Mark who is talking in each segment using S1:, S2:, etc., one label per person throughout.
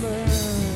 S1: to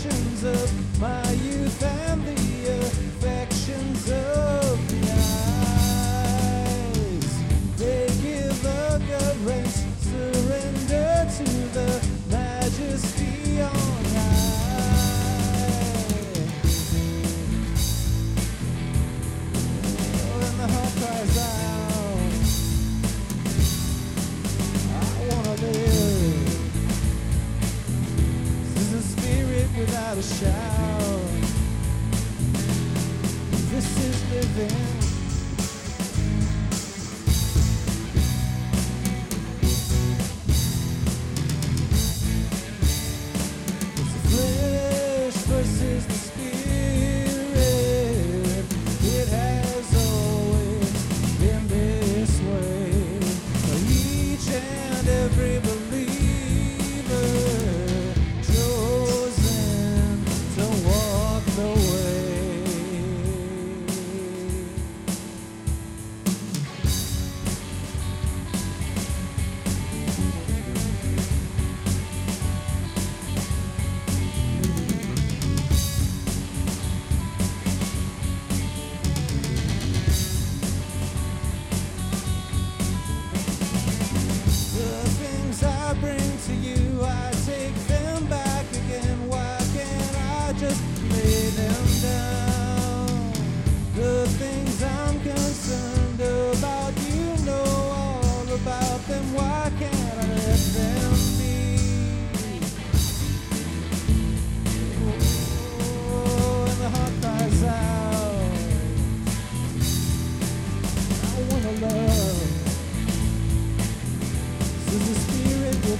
S1: the shout. This is living.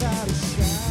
S1: deixar o chão.